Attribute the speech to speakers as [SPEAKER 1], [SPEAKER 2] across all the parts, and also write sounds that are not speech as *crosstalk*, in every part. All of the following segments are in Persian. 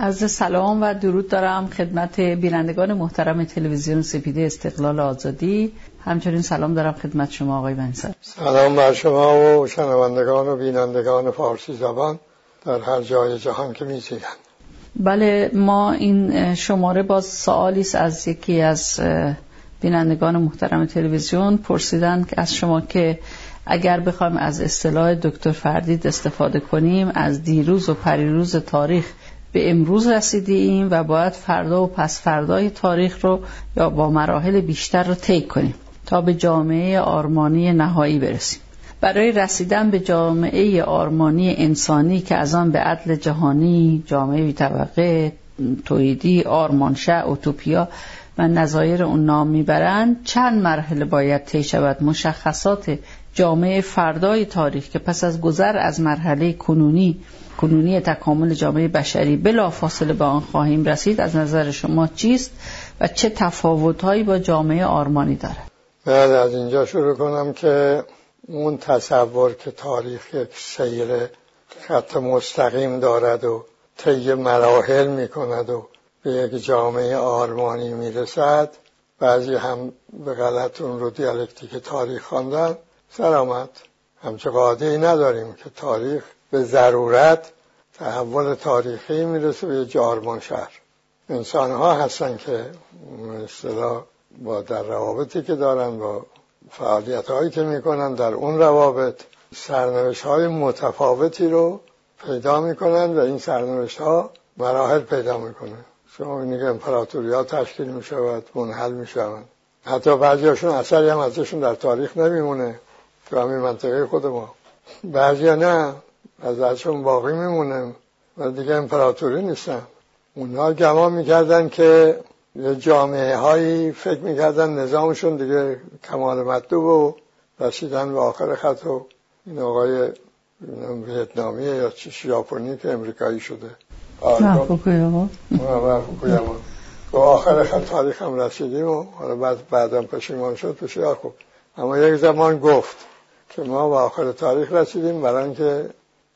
[SPEAKER 1] از سلام و درود دارم خدمت بینندگان محترم تلویزیون سپیده استقلال آزادی. همچنین سلام دارم خدمت شما آقای بنسر
[SPEAKER 2] سلام بر شما و شنوندگان و بینندگان فارسی زبان در هر جای جهان که میزیدند
[SPEAKER 1] بله ما این شماره باز سوالی از یکی از بینندگان محترم تلویزیون پرسیدن از شما که اگر بخوایم از اصطلاح دکتر فردید استفاده کنیم از دیروز و پریروز تاریخ به امروز رسیدیم و باید فردا و پس فردای تاریخ رو یا با مراحل بیشتر رو طی کنیم تا به جامعه آرمانی نهایی برسیم. برای رسیدن به جامعه آرمانی انسانی که از آن به عدل جهانی جامعه بی طبقه تویدی آرمانشه اوتوپیا و نظایر اون نام می‌برند چند مرحله باید طی شود؟ مشخصات جامعه فردای تاریخ که پس از گذر از مرحله کنونی کنونی تکامل جامعه بشری بلا فاصله به آن خواهیم رسید از نظر شما چیست و چه تفاوتهایی با جامعه آرمانی داره
[SPEAKER 2] بعد از اینجا شروع کنم که اون تصور که تاریخ یک سیر خط مستقیم دارد و طی مراحل می کند و به یک جامعه آرمانی می‌رسد بعضی هم به غلط اون رو دیالکتیک تاریخ خواندن. آمد همچه قاعده نداریم که تاریخ به ضرورت تحول تاریخی می‌رسه به جارمان شهر. انسان ها هستن که مثلا با در روابطی که دارن با فعالیت هایی که می‌کنن در اون روابط سرنوشت های متفاوتی رو پیدا می‌کنن و این سرنوشت ها مراحل پیدا می‌کنن شما میگه امپراتوری ها تشکیل می‌شود منحل می‌شوند. حتی بعضی هاشون اثری هم ازشون در تاریخ نمیمونه. تو همین منطقه خود ما بعضی نه. از ازشون باقی میمونه و دیگه امپراتوری نیستن. اونها گمان می‌کردن که یه جامعه هایی فکر می‌کردن نظامشون دیگه کمال مطلوب و رسیدن به آخر خط و این آقای ویتنامی یا ژاپنی که امریکایی شده.
[SPEAKER 1] فوکویاما.
[SPEAKER 2] به آخر خط تاریخ هم رسیدیم و حالا بعد بعدم پشیمان شد بسیار خوب. اما یک زمان گفت که ما به آخر تاریخ رسیدیم برای اینکه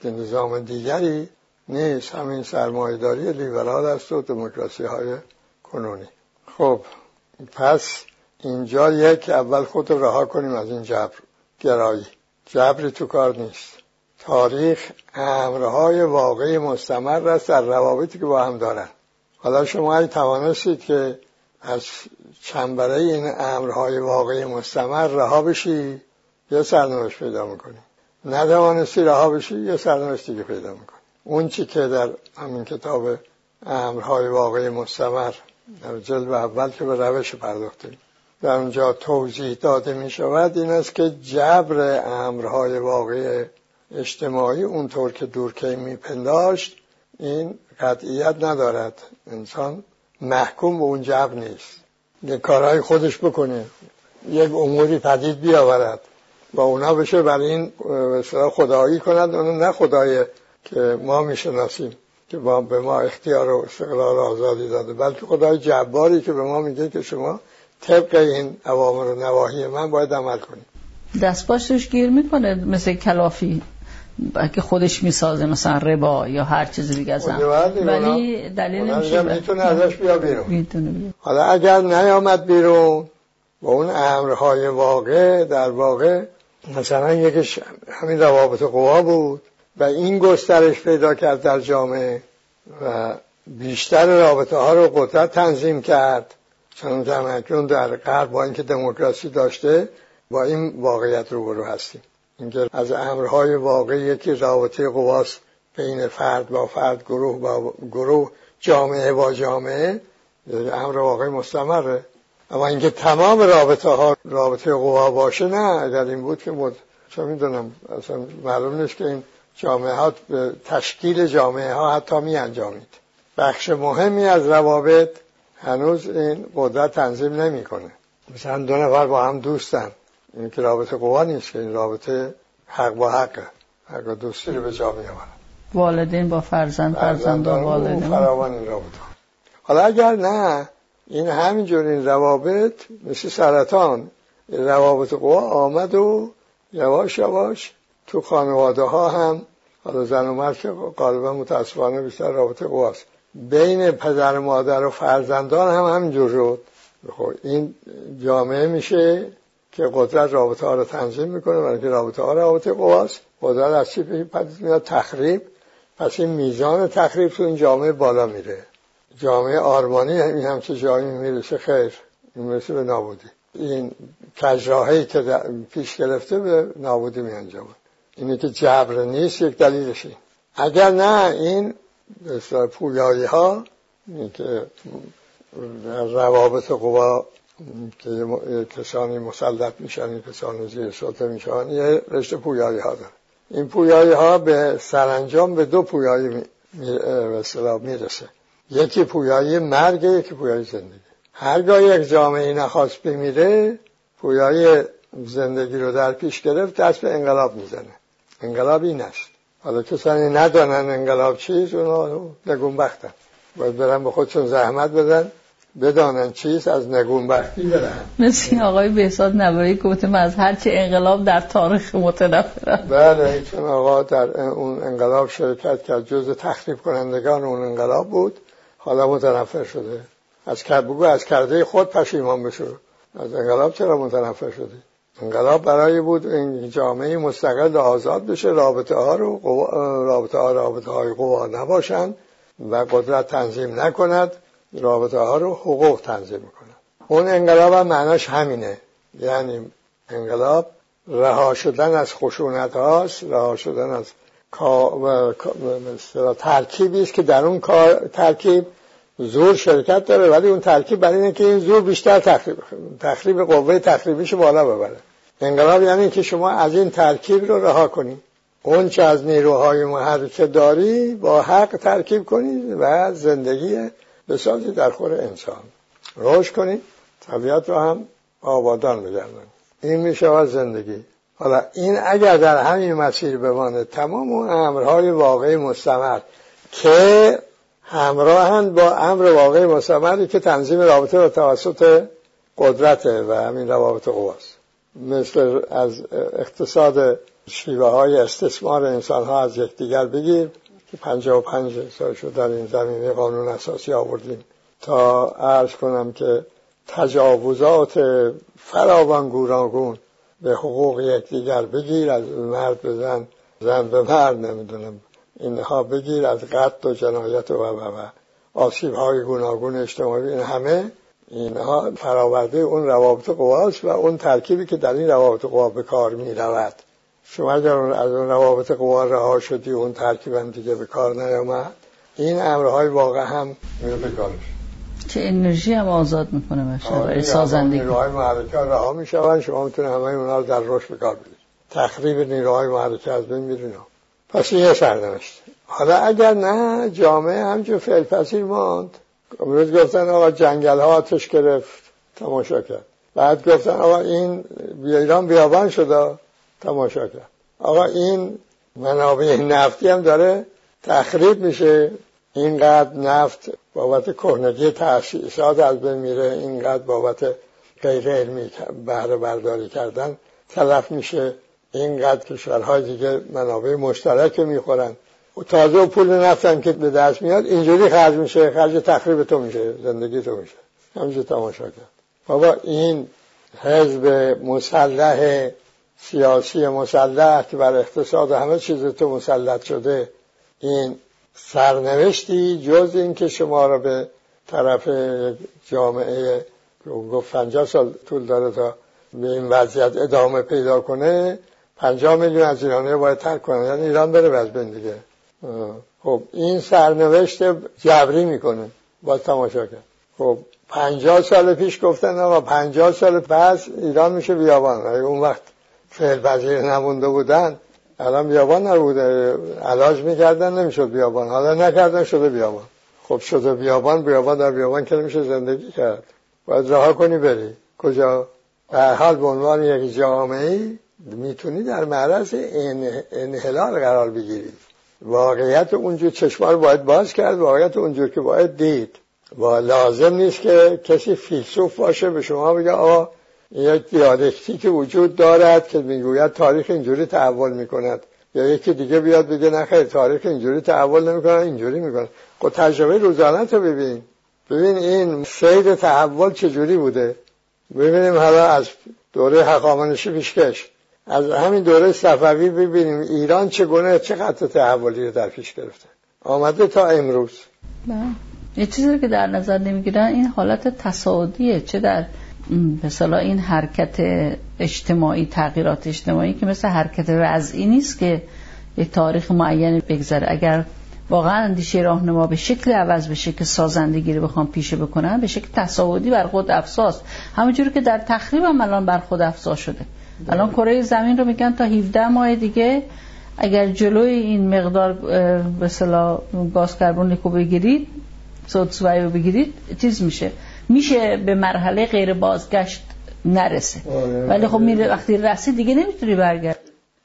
[SPEAKER 2] نظام دیگری نیست همین سرمایهداری لیبرال است و دموکراسی های کنونی. خب پس اینجا یک اول خود رها کنیم از این جبر گرایی. جبری تو کار نیست. تاریخ امرهای واقعی مستمر است در روابطی که با هم دارن. حالا شما ای توانستید که از چنبره این امرهای واقعی مستمر رها بشی یه سرنوشت پیدا می‌کنی. ندوانستی رها بشی یه سرنوشت دیگه پیدا می‌کنی. اون چی که در همین کتاب امرهای واقعی مستمر در جلد اول که به روش پرداختیم در اونجا توضیح داده می شود این است که جبر امرهای واقعی اجتماعی اونطور که دورکی میپنداشت این قطعیت ندارد. انسان محکوم به اون جبر نیست. یه کارهای خودش بکنه یک اموری پدید بیاورد. با اونا بشه برای این خدایی کند اونو نه خدای که ما می‌شناسیم که با به ما اختیار و استقلال آزادی داده بلکه خدای جباری که به ما میگه که شما طبق این اوامر و نواهی من باید عمل کنید.
[SPEAKER 1] دست باشش گیر می‌کنه مثل کلافی که خودش می‌سازه مثلا ربا یا هر چیز دیگه ازم ولی دلیل نمیشه
[SPEAKER 2] می‌تونه ازش بیا بیرون. حالا اگر نیامد بیرون با اون امرهای واقع در واقع مثلا یکیش همین روابط قوا بود و این گسترش پیدا کرد در جامعه و بیشتر رابطه ها رو قدرت تنظیم کرد. چون تمکن در غرب با اینکه دموکراسی داشته با این واقعیت روبرو هستیم. اینکه از امرهای واقعی یکی رابطه قواست بین فرد با فرد گروه با گروه جامعه با جامعه امر واقعی مستمره. اما اینکه تمام رابطه ها رابطه قوا باشه نه. اگر این بود که مد... چه می‌دونم اصلا معلوم نیست که این جامعه ها به تشکیل جامعه ها حتی می انجامید بخش مهمی از روابط هنوز این قدرت تنظیم نمی‌کنه. مثلا دو نفر با هم دوستن. این که رابطه قوا نیست که این رابطه حق با حقه حق دوستی رو به جا میآورن.
[SPEAKER 1] والدین با فرزند فرزند با والدین.
[SPEAKER 2] فراوان این رابطه حالا اگر نه این همینجور این روابط مثل سرطان روابط قوا آمد و یواش یواش تو خانواده ها هم حالا زن و مرد که غالبا متاسفانه بیشتر رابطه قواست بین پدر مادر و فرزندان هم همینجور شد. خب این جامعه میشه که قدرت رابطه ها رو تنظیم می‌کنه برای که رابطه ها رابطه قواست قدرت از چی؟ پدید میاد تخریب پس این میزان تخریب تو این جامعه بالا میره. جامعه آرمانی این همچه جایی می‌رسه خیر می‌رسه به نابودی. این کجراهی که پیش گرفته به نابودی می انجامه اینه که جبر نیست یک دلیلش اگر نه این پویایی ها که روابط قوا که کسانی مسلط میشن این کسانی زیر سلطه میشن یه رشته پویایی ها داره. این پویایی ها به سرانجام به دو پویایی می... می‌رسه. یکی پویایی مرگ یکی پویایی زندگی. هرگاه یک جامعه نخواست بمیره پویایی زندگی رو در پیش گرفت دست به انقلاب می‌زنه. انقلاب این است حالا کسانی ندانن انقلاب چیست اونا نگونبختن. باید برن به خودشون زحمت بدن بدانن چیست از نگونبختی برن.
[SPEAKER 1] مثل آقای بهزاد نوایی گفته من از هرچی انقلاب در تاریخ متنفرم
[SPEAKER 2] بله چون آقا در اون انقلاب شرکت کرد. جز تخریب کنندگان اون انقلاب بود. حالا متنفر شده. از بگو از کرده خود پشیمان بشو. از انقلاب چرا متنفر شدی انقلاب برای بود این جامعه مستقل آزاد بشه رابطه ها رو رابطه ها رابطه های قوا نباشند و قدرت تنظیم نکند رابطه ها رو حقوق تنظیم می‌کند اون انقلاب هم معناش همینه. یعنی انقلاب رها شدن از خشونت هاست رها شدن از ترکیبی است که در اون ترکیب زور شرکت داره ولی اون ترکیب برای اینه که این زور بیشتر تخریب تخریب قوه تخریبیش بالا ببره. انقلاب یعنی که شما از این ترکیب رو رها کنید اون چه از نیروهای محرکه داری با حق ترکیب کنید و زندگی بسازید در خور انسان. روش کنید طبیعت رو هم آبادان بگردن این میشه زندگی. حالا این اگر در همین مسیر بمانه تمام اون امرهای واقعی مستمر که همراهند با امر واقعی مستمری که تنظیم رابطه و توسط قدرته و همین روابط قواست مثل از اقتصاد شیوه های استثمار انسان ها از یکدیگر بگیر که پنجاه و پنج سال شد در این زمینه قانون اساسی آوردیم. تا عرض کنم که تجاوزات فراوان گوناگون به حقوق یکدیگر بگیر از مرد به زن زن به مرد نمی‌دونم. اینها بگیر از قتل و جنایت و و و آسیب های گوناگون اجتماعی این همه اینها فراورده اون روابط قواست و اون ترکیبی که در این روابط قوا به کار می رود شما اگر از اون روابط قوا رها شدی اون ترکیب هم دیگه به کار نیامد. این امرهای واقع هم میره به کارش.
[SPEAKER 1] که انرژی هم آزاد می‌کنه بشه سازندگی.
[SPEAKER 2] نیروهای محرکه رها میشون شما می‌تونه همه اونها رو در رشد به کار بدید تخریب نیروهای محرکه از بین میرین پس یه سرنوشت. حالا اگر نه جامعه همجور فعل پذیر ماند. امروز گفتن آقا جنگل ها آتش گرفت تماشا کرد. بعد گفتن آقا این ایران بیابان شده تماشا کرد. آقا این منابع نفتی هم داره تخریب میشه. اینقدر نفت بابت کهنگی تأسیسات از بین میره اینقدر بابت غیر علمی بهره برداری کردن تلف میشه اینقدر کشورهای دیگه منابع مشترک می‌خورن. و تازه و پول نفتم که به دست میاد اینجوری خرج میشه خرج تخریب تو میشه زندگی تو میشه. همینجور تماشا کرد. بابا این حزب مسلح سیاسی مسلح که بر اقتصاد همه چیز تو مسلط شده این سرنوشتی جز این که شما را به طرف جامعه گفت 50 سال طول داره تا به این وضعیت ادامه پیدا کنه 50 میلیون از ایرانی باید ترک کنن یعنی ایران بره از بین دیگه. خب این سرنوشت جبری می‌کنه. با تماشا کرد. خب 50 سال پیش گفتن آقا 50 سال پس ایران میشه بیابان. اون وقت فعل پذیر نمونده بودن الان بیابان نبوده علاج می‌کردن نمی‌شد بیابان. حالا نکردن شده بیابان. خب شده بیابان بیابان در بیابان که نمیشه زندگی کرد. باید رها کنی بری. کجا؟ در حال به عنوان یک جامعه می‌تونی در معرض انحلال قرار بگیری. واقعیت اونجور چشما رو باید باز کرد واقعیت اونجور که باید دید. و لازم نیست که کسی فیلسوف باشه به شما بگه آقا یک دیالکتیک وجود دارد که می‌گوید تاریخ اینجوری تحول می‌کند. یا یکی دیگه بیاد بگه نخیر تاریخ اینجوری تحول نمی‌کنه اینجوری می‌کنه خب تجربه روزانه تو ببین. ببین این سیر تحول چجوری بوده؟ ببینیم حالا از دوره حقامنشی پیشکش. از همین دوره صفوی ببینیم ایران چگونه چه خط تحولی رو در پیش گرفته. آمده تا امروز.
[SPEAKER 1] بله. یه چیزی که در نظر نمی‌گیرن این حالت تصاعدیه. چه در مثلا این حرکت اجتماعی تغییرات اجتماعی که مثل حرکت وضعی نیست که یک تاریخ معینی بگذره. اگر واقعا اندیشه راهنما به شکل عوض بشه که سازندگی رو بخوام پیشه بکنن به شکل تصاعدی بر خود افساس. همونجوری که در تخریب هم الان بر خود افسا شده. الان کره زمین رو میگن تا 17 ماه دیگه اگر جلوی این مقدار به گاز کربونیکو بگیرید سودسوایی رو بگیرید چیز میشه. میشه به مرحله غیر بازگشت نرسه. آره. ولی خب میره وقتی رسید دیگه نمی‌تونی برگرد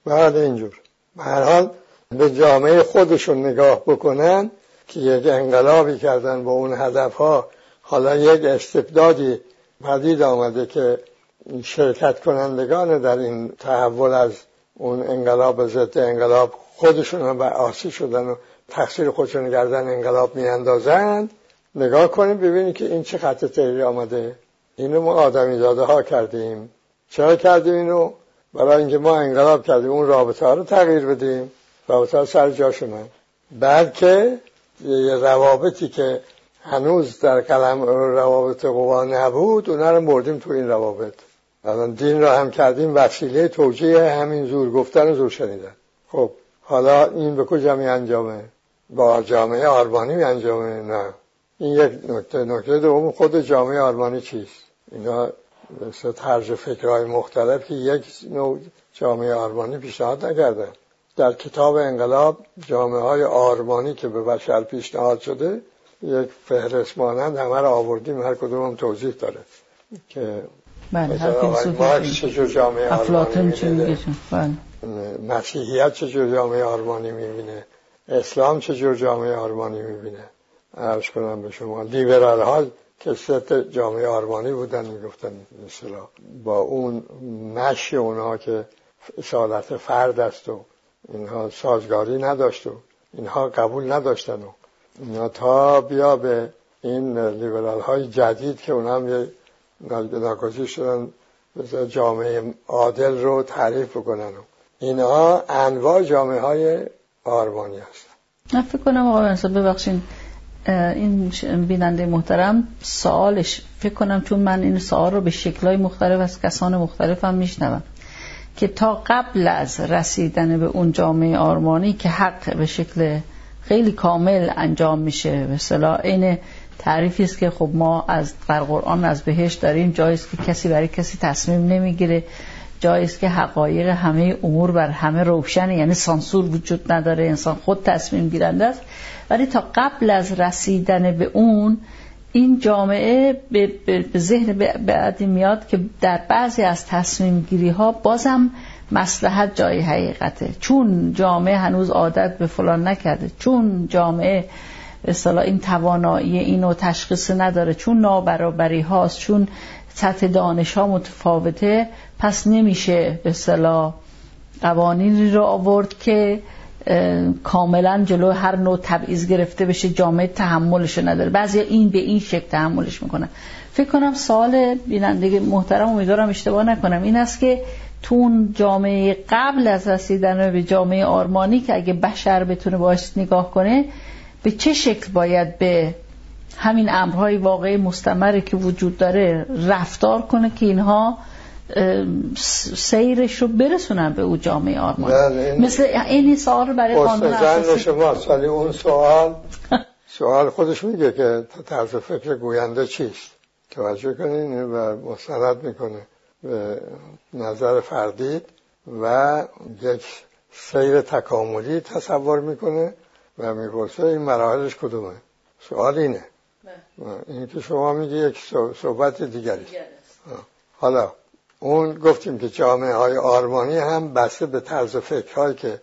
[SPEAKER 2] بعد اینجور. به هر حال به جامعه خودشون نگاه بکنن که یک انقلابی کردن با اون هدف ها حالا یک استبدادی پدید آمده که شرکت کنندگان در این تحول از اون انقلاب ضد انقلاب خودشون هم آسی شدن و تقصیر خودشون گردن انقلاب میاندازند. نگاه کنیم ببینیم که این چه خط تحریری آمده. اینو ما آدمی داده ها کردیم. چرا کردیم اینو؟ برای اینکه ما انقلاب کردیم اون رابطه ها رو تغییر بدیم. رابطه ها سر جاشونن بلکه یه روابطی که هنوز در کلم روابط قوا نبود اونا رو مردیم تو این روابط. الان دین را هم کردیم وسیله توجیه همین زور گفتن و زور شنیدن. خب حالا این به کجا می انجامه با جامعه آربانی می انجامه نه. این یک نکته نکته دوم خود جامعه آرمانی چیست؟ اینا مثل طرز فکرهای مختلف که یک نوع جامعه آرمانی پیشنهاد نکرده. در کتاب انقلاب جامعه های آرمانی که به بشر پیشنهاد شده یک فهرست مانند همه را آوردیم هر کدوم هم توضیح داره که
[SPEAKER 1] بله هر
[SPEAKER 2] چجور جامعه
[SPEAKER 1] آرمانی می‌بینه؟ بله.
[SPEAKER 2] مسیحیت چجور جامعه آرمانی می‌بینه؟ اسلام چجور جامعه آرمانی می‌بینه؟ عرض کنم به شما. لیبرال ها که ست جامعه آرمانی بودن می‌گفتن مثلا با اون مشی اونها که سالت فرد است و اینها سازگاری نداشت و اینها قبول نداشتن و اینها تا بیا به این لیبرال های جدید که اونها هم یه ناگزیر شدن جامعه عادل رو تعریف بکنن و اینها انواع جامعه های آرمانی هستن.
[SPEAKER 1] فکر کنم آقا ببخشین این بیننده محترم سوالش فکر کنم چون من این سوال رو به شکلهای مختلف از کسان مختلف هم میشنوم که تا قبل از رسیدن به اون جامعه آرمانی که حق به شکل خیلی کامل انجام میشه به این تعریفی است که خب ما از در قرآن از بهش داریم جایی که کسی برای کسی تصمیم نمی‌گیره. جایی است که حقایق همه امور بر همه روشنه. یعنی سانسور وجود نداره انسان خود تصمیم گیرنده است. ولی تا قبل از رسیدن به اون این جامعه به, ذهن بعدی میاد که در بعضی از تصمیم گیری ها بازم مسلحت جای حقیقته. چون جامعه هنوز عادت به فلان نکرده چون جامعه اصطلاح این توانایی اینو تشخیص نداره چون نابرابری هاست چون سطح دانش ها متفاوته پس نمیشه به اصطلاح قوانینی رو آورد که کاملا جلو هر نوع تبعیض گرفته بشه جامعه تحملش نداره. بعضی این به این شکل تحملش می‌کنن. فکر کنم سوال بیننده محترم امیدوارم اشتباه نکنم این است که تون جامعه قبل از رسیدن به جامعه آرمانی که اگه بشر بتونه باش نگاه کنه به چه شکل باید به همین امرهای واقعی مستمری که وجود داره رفتار کنه که اینها سیرش رو برسونن به او جامعه آرمان. بله، مثل این سوال برای قانون
[SPEAKER 2] اساسی شما ولی اون سوال *laughs* سوال خودش میگه که طرز فکر گوینده چیست؟ توجه کنین و مستند می‌کنه به نظر فردی و یک سیر تکاملی تصور می‌کنه و می‌پرسه این مراحلش کدومه. سوال اینه. بله. این که شما میگه یک صحبت دیگری. حالا اون گفتیم که جامعه های آرمانی هم بسته به طرز فکرهایی که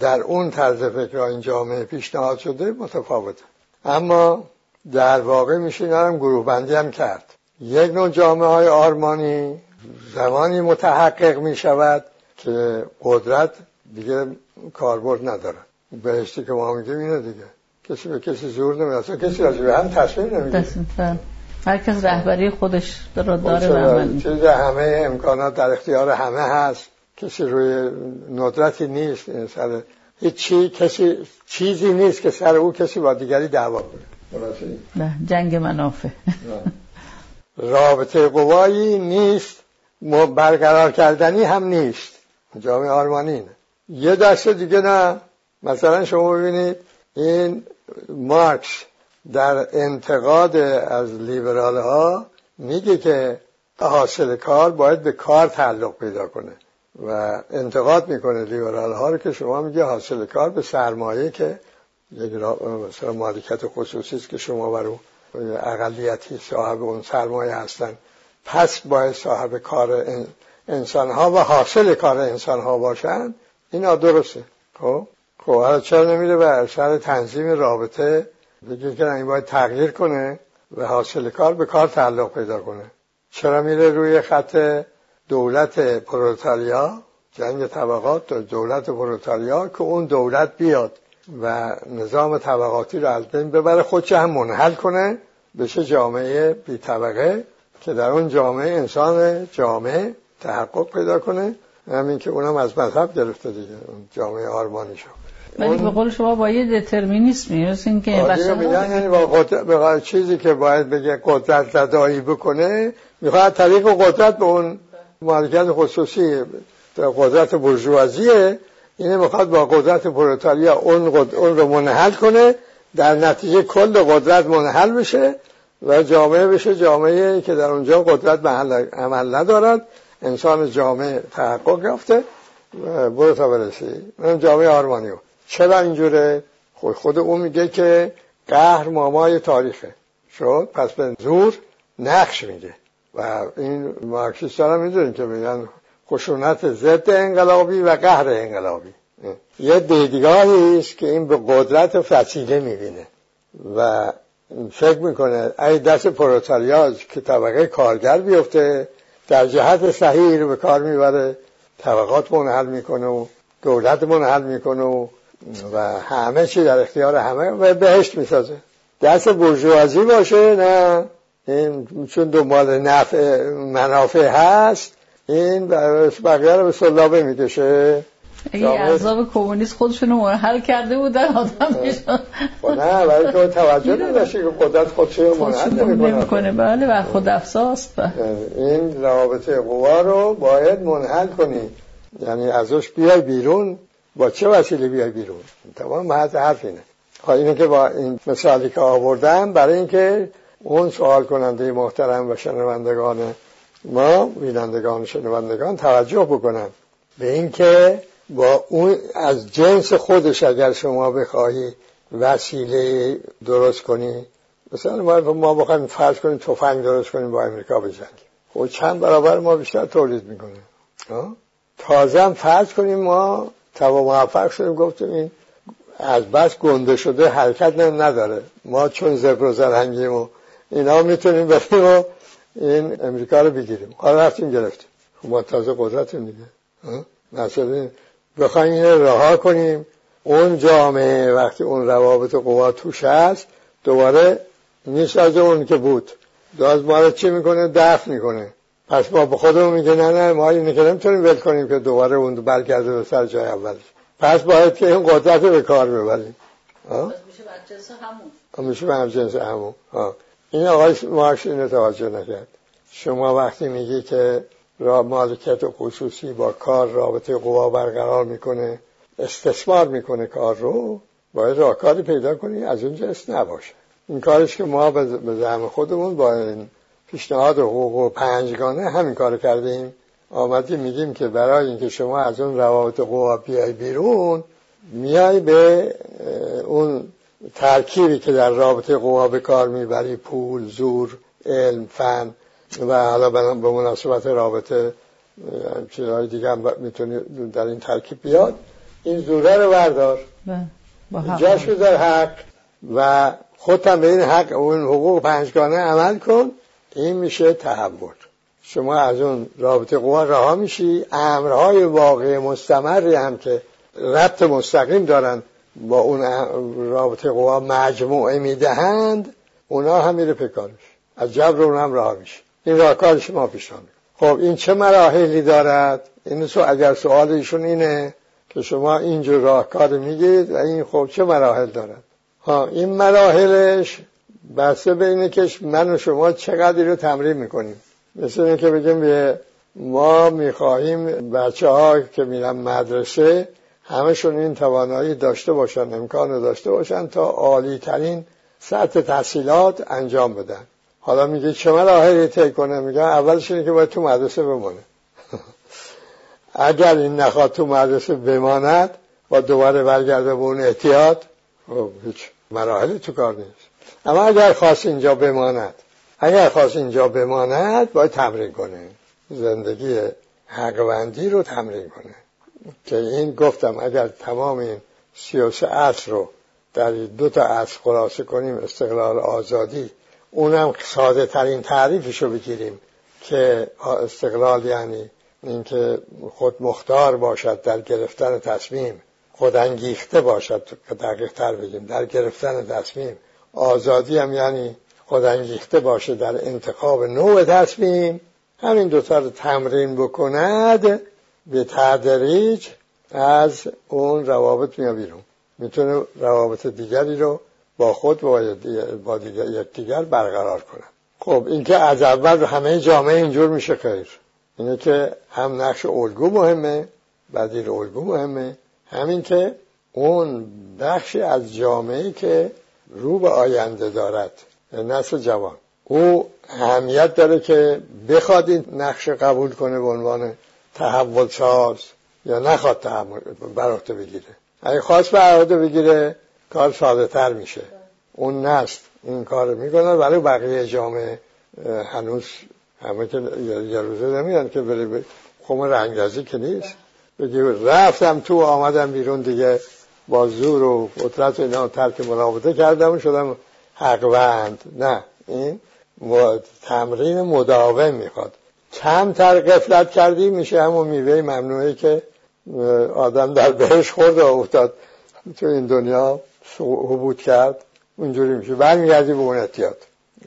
[SPEAKER 2] در اون طرز فکرها این جامعه پیشنهاد شده متفاوته. اما در واقع میشه هم گروه بندی هم کرد. یک نوع جامعه های آرمانی زمانی متحقق می شود که قدرت دیگه کاربرد نداره بهشتی که ما میگیم اینه دیگه. کسی به کسی زور نمیده کسی راجع به هم تصمیم نمی‌گیره.
[SPEAKER 1] هر کس رهبری خودش رو داره و
[SPEAKER 2] چیز همه امکانات در اختیار همه هست کسی روی ندرتی نیست سر هیچی کسی چیزی نیست که سر او کسی با دیگری دعوا
[SPEAKER 1] کنه. جنگ منافع.
[SPEAKER 2] رابطه قوایی نیست برقرار کردنی هم نیست. جامعه آرمانی نه. یه دسته دیگه نه. مثلا شما ببینید این مارکس در انتقاد از لیبرال ها میگه که حاصل کار باید به کار تعلق پیدا کنه و انتقاد می‌کنه لیبرال ها رو که شما میگه حاصل کار به سرمایه که یک مثلا مالکیت خصوصی است که شما بر اقلیتی صاحب اون سرمایه هستن. پس باید صاحب کار انسان ها و حاصل کار انسان ها باشن. اینا درسته. خب؟ خب حالا چرا نمیره به سر تنظیم رابطه بگه که این باید تغییر کنه و حاصل کار به کار تعلق پیدا کنه. چرا میره روی خط دولت پروتالیا جنگ طبقات دولت پروتالیا که اون دولت بیاد و نظام طبقاتی رو از بین ببره خودش هم منحل کنه بشه جامعه بی طبقه که در اون جامعه انسان جامعه تحقق پیدا کنه. همین که اونم از مذهب گرفته دیگه اون جامعه آرمانی شد
[SPEAKER 1] ولی به قول شما با یه دترمینیسمی مثل این که
[SPEAKER 2] بشر یعنی با قدرت چیزی که باید بگه قدرت زدایی بکنه می‌خواد طریق قدرت به اون مالکیت خصوصی قدرت برجوازیه اینه می‌خواد با قدرت پرولتاریا اون, اون رو منحل کنه در نتیجه کل قدرت منحل بشه و جامعه بشه. جامعه که در اونجا قدرت محل عمل ندارد انسان جامعه تحقق یافته برو تا برسی. من جامعه آرمانیو چرا اینجوره؟ خود خود اون میگه که قهر مامای تاریخه. شد؟ پس به زور نقش میده و این مارکسیست هم می‌دونیم که میگن خشونت ضد انقلابی و قهر انقلابی. یه دیدگاهی است که این به قدرت فسیله می‌بینه. و فکر می‌کنه ای دست پروتالیا که طبقه کارگر بیفته در جهت صحیح رو به کار می‌بره طبقات منحل می‌کنه و دولت منحل می‌کنه و و همه چی در اختیار همه و بهشت می‌سازه. دست برجوازی باشه نه. این چون دنبال نفع منافع هست این بقیه رو به سلابه می‌کشه.
[SPEAKER 1] اگه اعضاب کمونیست خودشون رو منحل کرده بودن آدم میشن
[SPEAKER 2] خب نه ولی که توجه نداشته که قدرت خودشون منحل
[SPEAKER 1] نمی‌کنه. بله و خود افزاست
[SPEAKER 2] این رابطه قوا رو باید منحل کنی. یعنی ازش بیای بیرون. با چه وسیله بیای بیرون؟ تمام محض حرف اینه. خب اینه که با این مثالی که آوردم برای اینکه اون سوال کننده محترم و شنوندگان ما بینندگان شنوندگان توجه بکنن به اینکه با اون از جنس خودش اگر شما بخواهی وسیله درست کنی مثلا ما ما بخوایم فرض کنیم تفنگ درست کنیم با امریکا بجنگیم خب چند برابر ما بیشتر تولید می‌کنیم. تازه فرض کنیم ما توا موفق شدیم گفتیم این از بس گنده شده حرکت نداره. ما چون زبر و زرهنگیم و اینا می‌تونیم بریم و این امریکا رو بگیریم. حالا رفتیم گرفتیم. خب ما تازه قدرت دیگه. مثلا بخوایم این رها کنیم. اون جامعه وقتی اون روابط قوا توش هست دوباره از اون که بود. داز ما رو چی می‌کنه؟ دفع می‌کنه. پس ما به خودمون میگه نه نه ما اینو که نمی‌تونیم ول کنیم که دوباره اون برگرده به سر جای اولش پس باید که این قدرت رو به کار ببریم. میشه به جنس همون. این آقای مارکس اینو توجه نکرد. شما وقتی میگی که را مالکیت و خصوصی با کار رابطه قوا برقرار می‌کنه استثمار می‌کنه کار رو باید راهکاری پیدا کنی از اون جنس نباشه. این کارش که ما به زعم خودمون با این پیشنهاد حقوق و پنجگانه همین کار کردیم. آمدیم میگیم که برای اینکه شما از اون روابط قوا بیای بیرون میای به اون ترکیبی که در رابطه قوا به کار می‌بری پول زور علم فن و حالا به مناسبت رابطه چیزهای دیگه هم می‌تونی در این ترکیب بیاد. این زوره رو بردار. جاش در حق و خودت به این حق اون حقوق پنجگانه عمل کن. این میشه تحول. شما از اون رابطه قوا رها میشی امرهای واقعی مستمری هم که ربط مستقیم دارن با اون رابطه قوا مجموعه می‌دهند اونا هم میره پکارش از جبر اون هم راه میشه. این راهکار شما پیش خب این چه مراحلی دارد؟ این سو اگر سوال اینه که شما اینجور راهکار میگید و این خب چه مراحل دارد؟ ها این مراحلش بسته به اینه که من و شما چقدر رو تمرین می‌کنیم. مثل اینکه بگیم به ما می‌خواهیم بچه ها که میرن مدرسه همشون این توانایی داشته باشن امکان داشته باشن تا عالی ترین سطح تحصیلات انجام بدن. حالا میگه چه مراحلی طی کنه؟ میگه اولش اینه که باید تو مدرسه بمونه. *laughs* اگر این نخواد تو مدرسه بماند و دوباره برگرده به اون احتیاط خب هیچ مراحلی تو کار نیست. اما اگر خواست اینجا بماند اگر خواست اینجا بماند باید تمرین کنه. زندگی حقوندی رو تمرین کنه. که این گفتم اگر تمام این سیاسی اصل رو در دو تا اصل خلاصه کنیم استقلال آزادی اونم ساده ترین تعریفش رو بگیریم که استقلال یعنی اینکه خود مختار باشد در گرفتن تصمیم خود انگیخته باشد که دقیق تر بگیم در گرفتن تصمیم. آزادی هم یعنی خود انگیخته باشه در انتخاب نوع تصمیم. همین دوتا رو تمرین بکند به تدریج از اون روابط میاد بیرون. می‌تونه روابط دیگری رو با خود با دیگر یکدیگر برقرار کنه. خب اینکه از اول همه جامعه اینجور میشه خیر. اینه که هم نقش الگو مهمه بدیل الگو مهمه. همین که اون بخشی از جامعه که رو به آینده دارد نسل جوان. او اهمیت داره که بخواد این نقش قبول کنه به عنوان تحول ساز یا نخواد تحول بر بگیره. اگه خواست بر بگیره کار ساده تر میشه. اون نست این کار می‌کنن ولی بقیه جامعه هنوز همه که یه روزه نمیان که بره خم رنگازی که نیست. بگی رفتم تو آمدم بیرون دیگه. با زور و قدرت و اینا ترک مرابطه کردم شدم حقوند. نه این تمرین مداوم می‌خواد. کمتر قفلت کردی میشه همون میوه ممنوعی که آدم در بهش خورد و افتاد. تو این دنیا حبوط کرد اونجوری میشه. برمیگردی به اون احتیاط.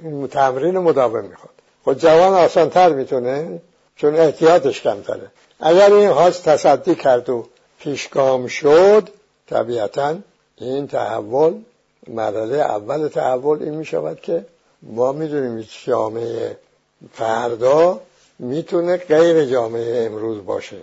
[SPEAKER 2] این تمرین مداوم می‌خواد. خود جوان آسان تر می‌تونه چون احتیاطش کمتره. اگر این خواست تصدی کرد و پیشگام شد طبیعتا این تحول مرحله اول تحول این می‌شود که ما می‌دونیم جامعه فردا می‌تونه غیر جامعه امروز باشه.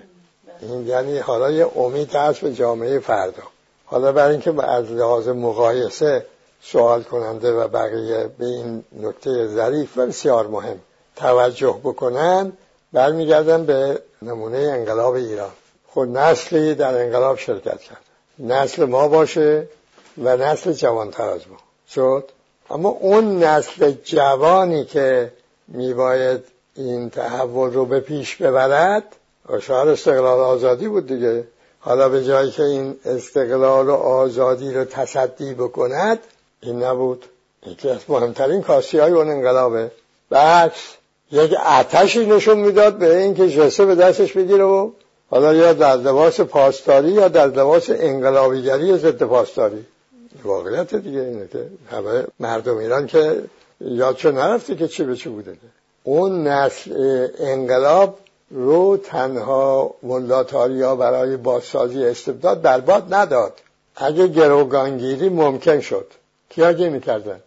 [SPEAKER 2] این یعنی حالا یه امید هست به جامعه فردا. حالا برای اینکه از لحاظ مقایسه سوال کننده و بقیه به این نکته ظریف و بسیار مهم توجه بکنن برمیگردن به نمونه انقلاب ایران. خود نسلی در انقلاب شرکت کرد. نسل ما باشه و نسل جوانتر از ما شد. اما اون نسل جوانی که میباید این تحول رو به پیش ببرد شعار استقلال آزادی بود دیگه. حالا به جایی که این استقلال و آزادی رو تصدی بکند این نبود. یکی از مهمترین کاسی های اون انقلابه. بعد یک آتشی نشون می‌داد به اینکه جسه به دستش بگیره و حالا یا در لباس پاسداری یا در لباس انقلابیگری ضد پاسداری. واقعیت دیگه اینه که همه مردم ایران که یادشو نرفته که چی به چی بوده. اون نسل انقلاب رو تنها ملاتاریا برای بازسازی استبداد برباد نداد. اگه گروگانگیری ممکن شد کیا گی می‌کردن؟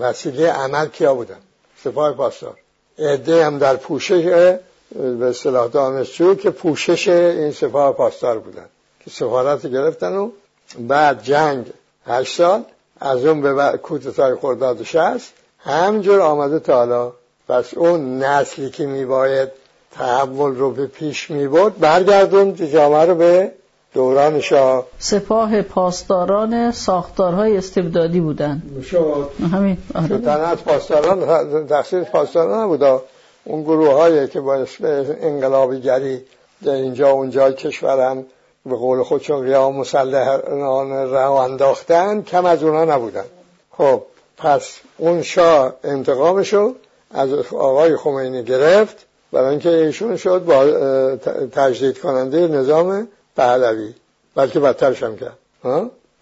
[SPEAKER 2] وسیله عمل کیا بودن؟ سپاه پاسدار. عده هم در پوشش به اصطلاح دانشجو که پوشش این سپاه پاسدار بودن که سفارت گرفتن و بعد جنگ هشت سال از اون به کودتای خرداد شست همجور آمده تا حالا. پس اون نسلی که میباید تحول رو به پیش می‌برد برگردون جامعه رو به دوران شاه.
[SPEAKER 1] سپاه پاسداران ساختارهای استبدادی بودن.
[SPEAKER 2] شد
[SPEAKER 1] همین. آره.
[SPEAKER 2] پاسداران تقصیر پاسداران نبودا اون گروه هایی که با انقلابیگری در اینجا اونجا کشورم به قول خودشون قیام مسلحان رو انداختن کم از اونا نبودن. خب پس اون شاه انتقامشو از آقای خمینی گرفت برای اینکه ایشون شد با تجدید کننده نظام پهلوی. بلکه بدترش هم کرد.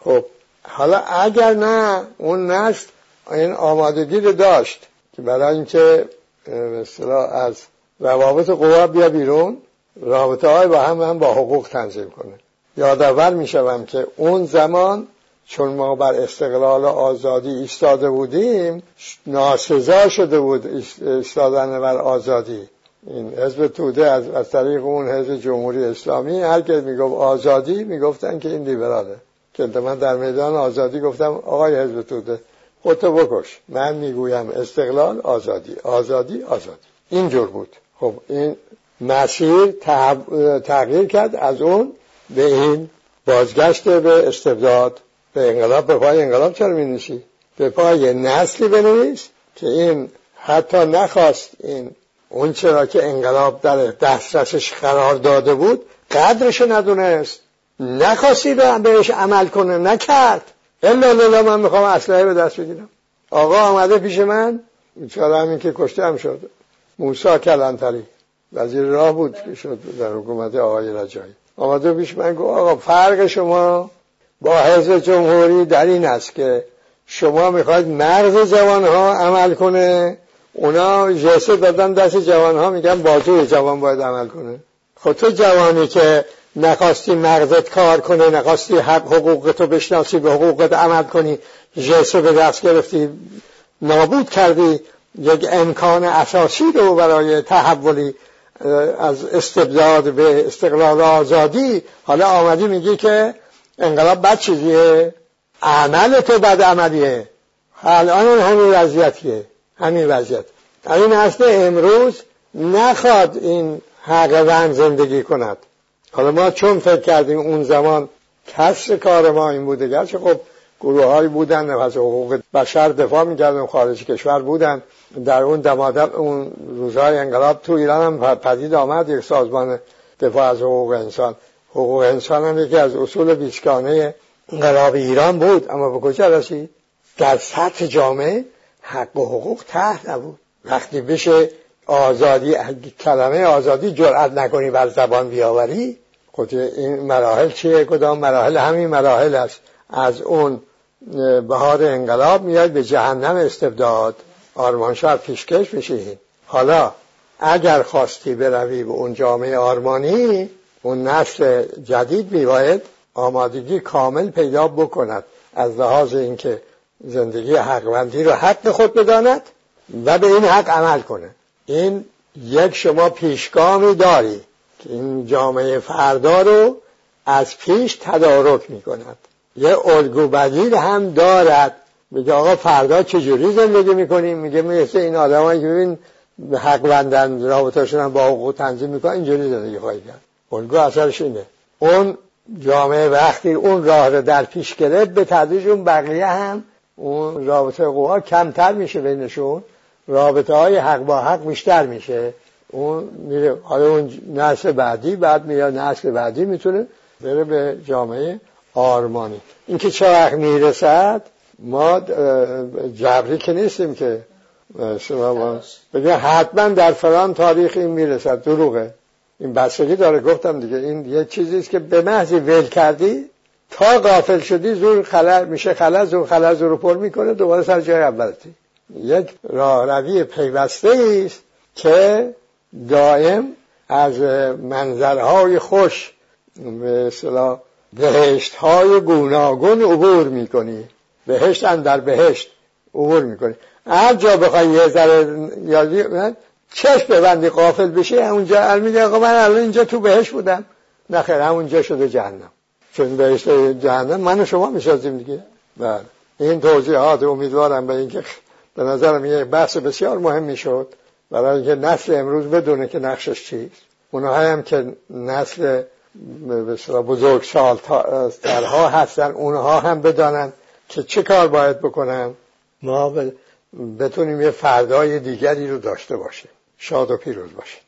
[SPEAKER 2] خب حالا اگر نه اون نسل این آمادگی رو داشت که برای اینکه مثلا از روابط قوا بیا بیرون رابطه های با هم هم با حقوق تنظیم کنه. یادآور می شوم که اون زمان چون ما بر استقلال و آزادی ایستاده بودیم ناسزا شده بود ایستادن بر آزادی. این حزب توده از, از طریق اون حزب جمهوری اسلامی هر که می‌گفت آزادی می‌گفتن که این لیبراله. که من در میدان آزادی گفتم آقای حزب توده خودتو بکش. من می‌گویم استقلال آزادی. آزادی آزادی. اینجور بود. خب این مسیر تغییر کرد از اون به این بازگشت به استبداد به انقلاب به پای انقلاب چرا می به پای نسلی بنویس که این حتی نخواست این اون چرا که انقلاب در دسترسش قرار داده بود قدرش ندونست. نخواستی بهش عمل کنه نکرد. الا لالا من می‌خوام اسلحه به دست بگیرم. آقا آمده پیش من. چرا همین که کشته هم شد. موسا کلانتری. وزیر راه بود که شد در حکومت آقای رجایی. آمده پیش من گفت آقا فرق شما با حزب جمهوری در این است که شما می‌خواید مغز جوان ها عمل کنه. اونا جسه دادن دست جوان ها میگن بازوی جوان باید عمل کنه. خود خب تو جوانی که نخواستی مغزت کار کنه نخواستی حق حقوقتو بشناسی به حقوقت عمل کنی جسه به دست گرفتی نابود کردی یک امکان اساسی رو برای تحولی از استبداد به استقلال آزادی. حالا آمدی میگی که انقلاب بد چیزیه؟ عمل تو بد عملیه. الان همین وضعیتیه. همین وضعیت. این اصل امروز نخواد این حق زندگی کند. حالا ما چون فکر کردیم اون زمان کسر کار ما این بوده گرچه خب گروه هایی بودن از حقوق بشر دفاع می‌کردن خارج کشور بودن. در اون دمادم اون روزهای انقلاب تو ایران هم پدید آمد یک سازمان دفاع از حقوق انسان. حقوق انسان هم یکی از اصول بیچکانه انقلاب ایران بود. اما به کجا رسید؟ در سطح جامعه حق و حقوق تحت نبود. وقتی بشه آزادی کلمه آزادی جرأت نکنی بر زبان بیاوری. خود این مراحل چیه؟ کدام مراحل؟ همین مراحل است. از اون بهار انقلاب میاد به جهنم استبداد. آرمانشهر پیشکش بشی حالا اگر خواستی بروی به اون جامعه آرمانی اون نسل جدید میباید آمادگی کامل پیدا بکند. از لحاظ اینکه زندگی حقوندی رو حق خود بداند و به این حق عمل کنه. این یک شما پیشگامی داری که این جامعه فردا رو از پیش تدارک می کند یه الگو بدیل هم دارد. میگه آقا فردا چجوری زندگی می‌کنیم؟ میگه مثل این آدمایی که ببین حق بندن رابطهشون هم با حقوق تنظیم می‌کنن اینجوری زندگی خواهی کرد. الگو اثرش اینه. اون جامعه وقتی اون راه رو در پیش گرفت به تدریج اون بقیه هم اون رابطه قوا کمتر میشه بینشون. رابطه های حق با حق بیشتر میشه. اون میره حالا اون نسل بعدی بعد میاد نسل بعدی می‌تونه بره به جامعه آرمانی. اینکه چه وقت می‌رسد ما جبری که نیستیم که شما بگه حتما در فلان تاریخ این می‌رسد. دروغه. این بستگی داره. گفتم دیگه این یه چیزی که به محضی ول کردی تا غافل شدی زور خلا میشه خلا زور خلا زور پر می‌کنه دوباره سر جای اولتی. یک راه روی پیوسته است که دائم از منظرهای خوش به اصطلاح بهشت های گوناگون عبور می‌کنی. بهشت در بهشت عبور می‌کنی. هر جا بخوای یه ذره یادی چشم ببندی قافل بشی اونجا میگه آقا من الان اینجا تو بهشت بودم. نخیر همونجا شده جهنم. چون بهشت جهنم من و شما میشازیم دیگه. بله. این توضیحات امیدوارم به اینکه به نظرم یه بحث بسیار مهم می‌شد برای اینکه نسل امروز بدونه که نقشش چیست. اونها هم که نسل بزرگ سالترها هستن اونها هم بدانن که چه کار باید بکنن ما بتونیم یه فردای دیگری رو داشته باشیم. شاد و پیروز باشیم.